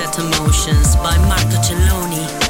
Set Emotions by Marco Celloni.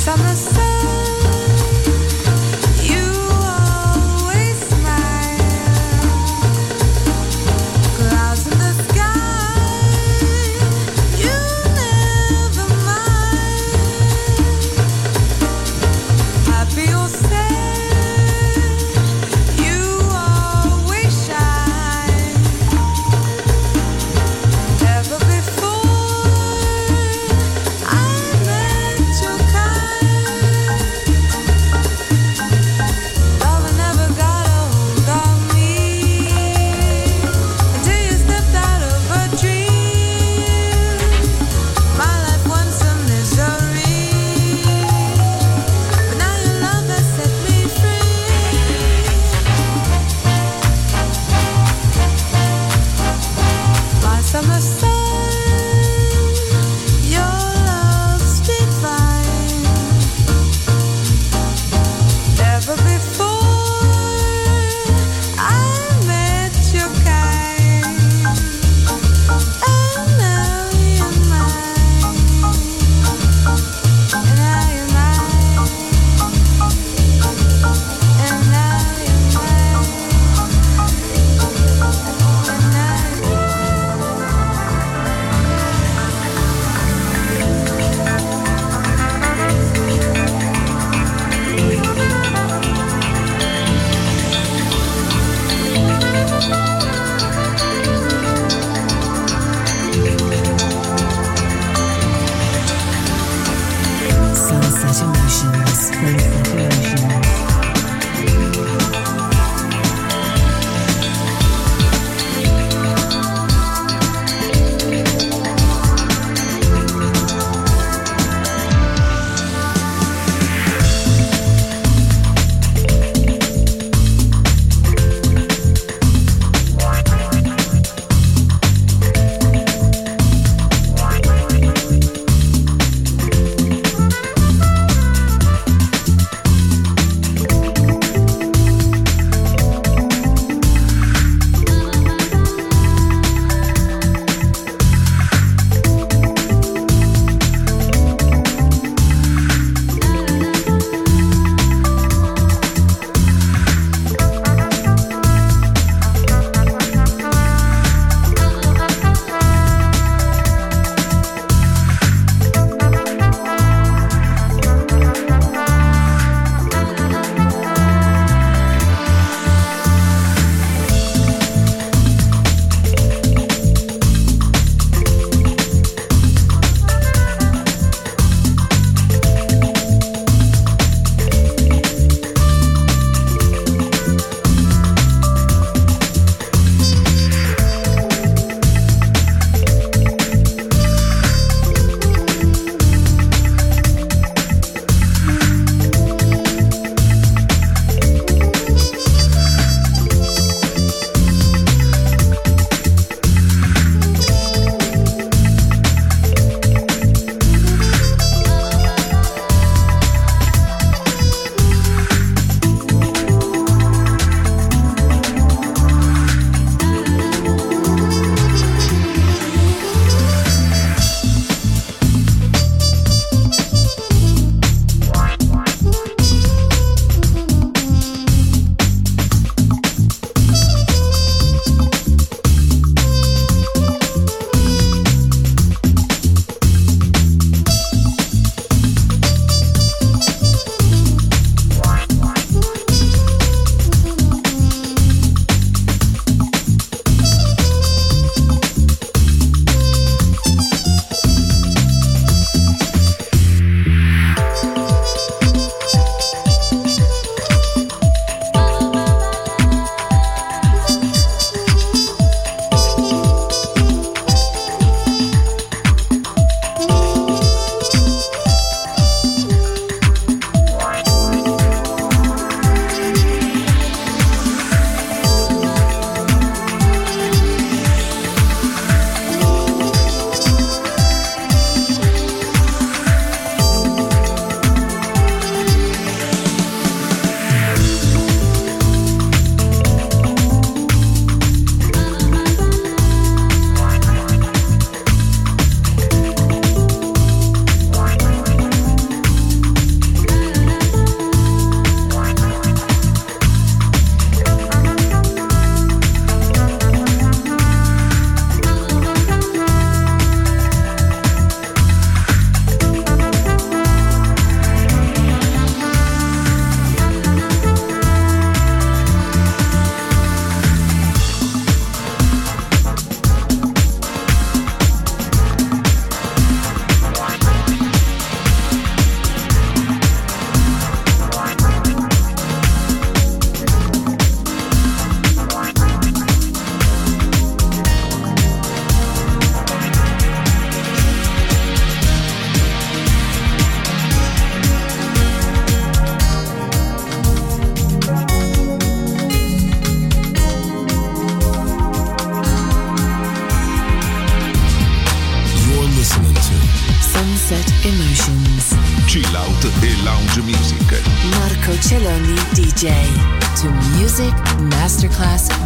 summer sun.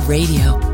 Radio,